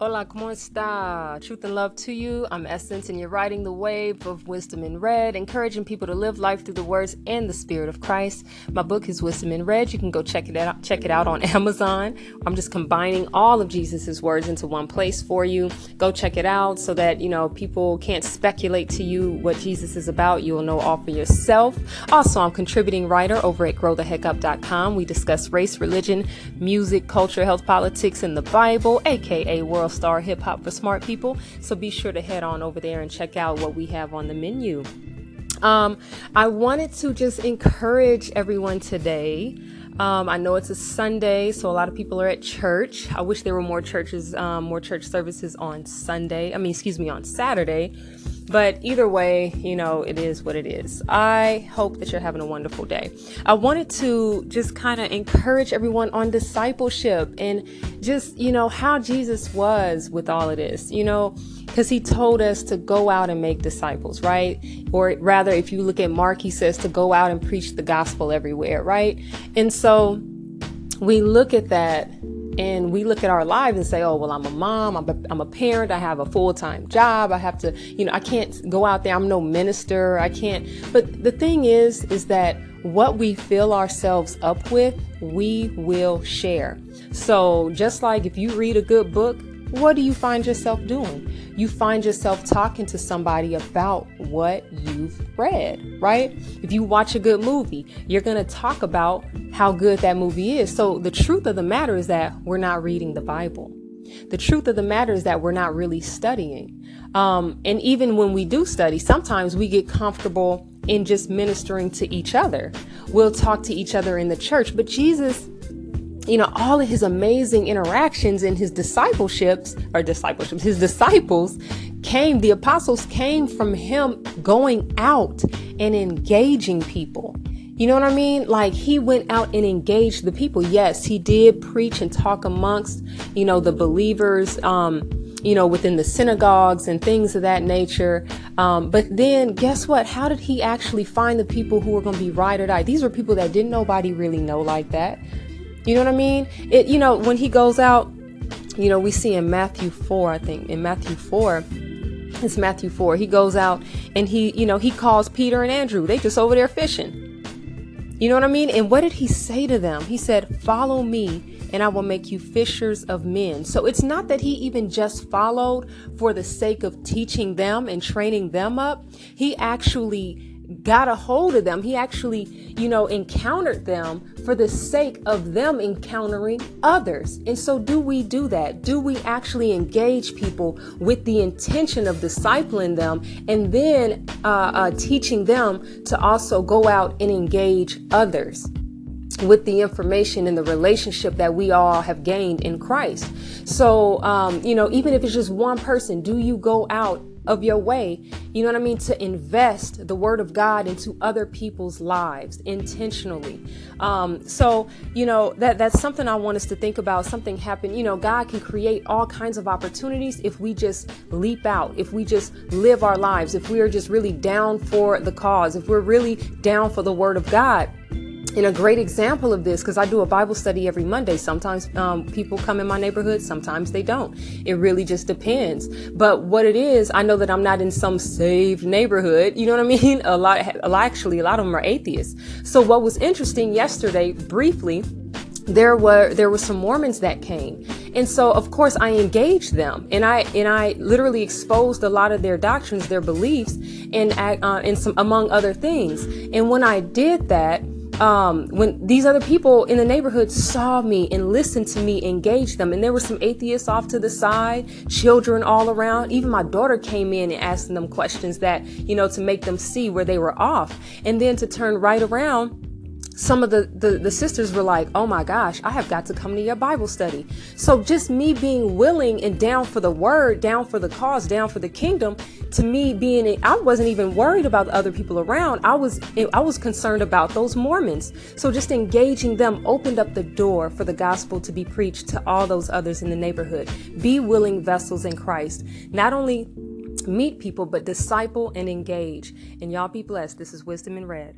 Hola, ¿cómo está? Truth and love to you. I'm Essence, and you're riding the wave of wisdom in red, encouraging people to live life through the words and the spirit of Christ. My book is Wisdom in Red. You can go check it out. Check it out on Amazon. I'm just combining all of Jesus's words into one place for you. Go check it out so that you know people can't speculate to you what Jesus is about. You will know all for yourself. Also, I'm contributing writer over at GrowTheHeckUp.com. We discuss race, religion, music, culture, health, politics, and the Bible, aka world Star Hip Hop for Smart People. So be sure to head on over there and check out what we have on the menu. Um, I wanted to just encourage everyone today. Um, I know it's a Sunday, so a lot of people are at church. I wish there were more churches, um, more church services on Sunday. I mean, excuse me, on Saturday. But either way, you know, it is what it is. I hope that you're having a wonderful day. I wanted to just kind of encourage everyone on discipleship and just, you know, how Jesus was with all of this, you know, because he told us to go out and make disciples, right? Or rather, if you look at Mark, he says to go out and preach the gospel everywhere, right? And so we look at that and we look at our lives and say, oh, well, I'm a mom, I'm a, I'm a parent, I have a full time job, I have to, you know, I can't go out there, I'm no minister, I can't. But the thing is, is that what we fill ourselves up with, we will share. So just like if you read a good book, what do you find yourself doing? You find yourself talking to somebody about what you've read, right? If you watch a good movie, you're going to talk about how good that movie is. So the truth of the matter is that we're not reading the Bible. The truth of the matter is that we're not really studying. Um, and even when we do study, sometimes we get comfortable in just ministering to each other. We'll talk to each other in the church, but Jesus you know, all of his amazing interactions in his discipleships or discipleships, his disciples came, the apostles came from him going out and engaging people. You know what I mean? Like he went out and engaged the people. Yes, he did preach and talk amongst, you know, the believers, um, you know, within the synagogues and things of that nature. Um, but then guess what? How did he actually find the people who were going to be ride or die? These were people that didn't nobody really know like that. You know what I mean? It you know, when he goes out, you know, we see in Matthew 4, I think, in Matthew 4, it's Matthew 4. He goes out and he, you know, he calls Peter and Andrew. They just over there fishing. You know what I mean? And what did he say to them? He said, "Follow me, and I will make you fishers of men." So it's not that he even just followed for the sake of teaching them and training them up. He actually got a hold of them. He actually, you know, encountered them for the sake of them encountering others. And so, do we do that? Do we actually engage people with the intention of discipling them and then uh, uh, teaching them to also go out and engage others? With the information and the relationship that we all have gained in Christ. So, um, you know, even if it's just one person, do you go out of your way, you know what I mean, to invest the word of God into other people's lives intentionally. Um, so, you know, that that's something I want us to think about. Something happened, you know, God can create all kinds of opportunities if we just leap out, if we just live our lives, if we are just really down for the cause, if we're really down for the word of God and a great example of this, because I do a Bible study every Monday. Sometimes um, people come in my neighborhood, sometimes they don't. It really just depends. But what it is, I know that I'm not in some saved neighborhood. You know what I mean? A lot, a lot actually, a lot of them are atheists. So what was interesting yesterday, briefly, there were there were some Mormons that came. And so of course I engaged them and I and I literally exposed a lot of their doctrines, their beliefs and uh, and some among other things. And when I did that, um, when these other people in the neighborhood saw me and listened to me engage them, and there were some atheists off to the side, children all around. Even my daughter came in and asked them questions that, you know, to make them see where they were off. And then to turn right around some of the, the, the sisters were like, oh my gosh, I have got to come to your Bible study. So just me being willing and down for the word, down for the cause, down for the kingdom, to me being, I wasn't even worried about the other people around. I was, I was concerned about those Mormons. So just engaging them opened up the door for the gospel to be preached to all those others in the neighborhood. Be willing vessels in Christ. Not only meet people, but disciple and engage. And y'all be blessed. This is Wisdom in Red.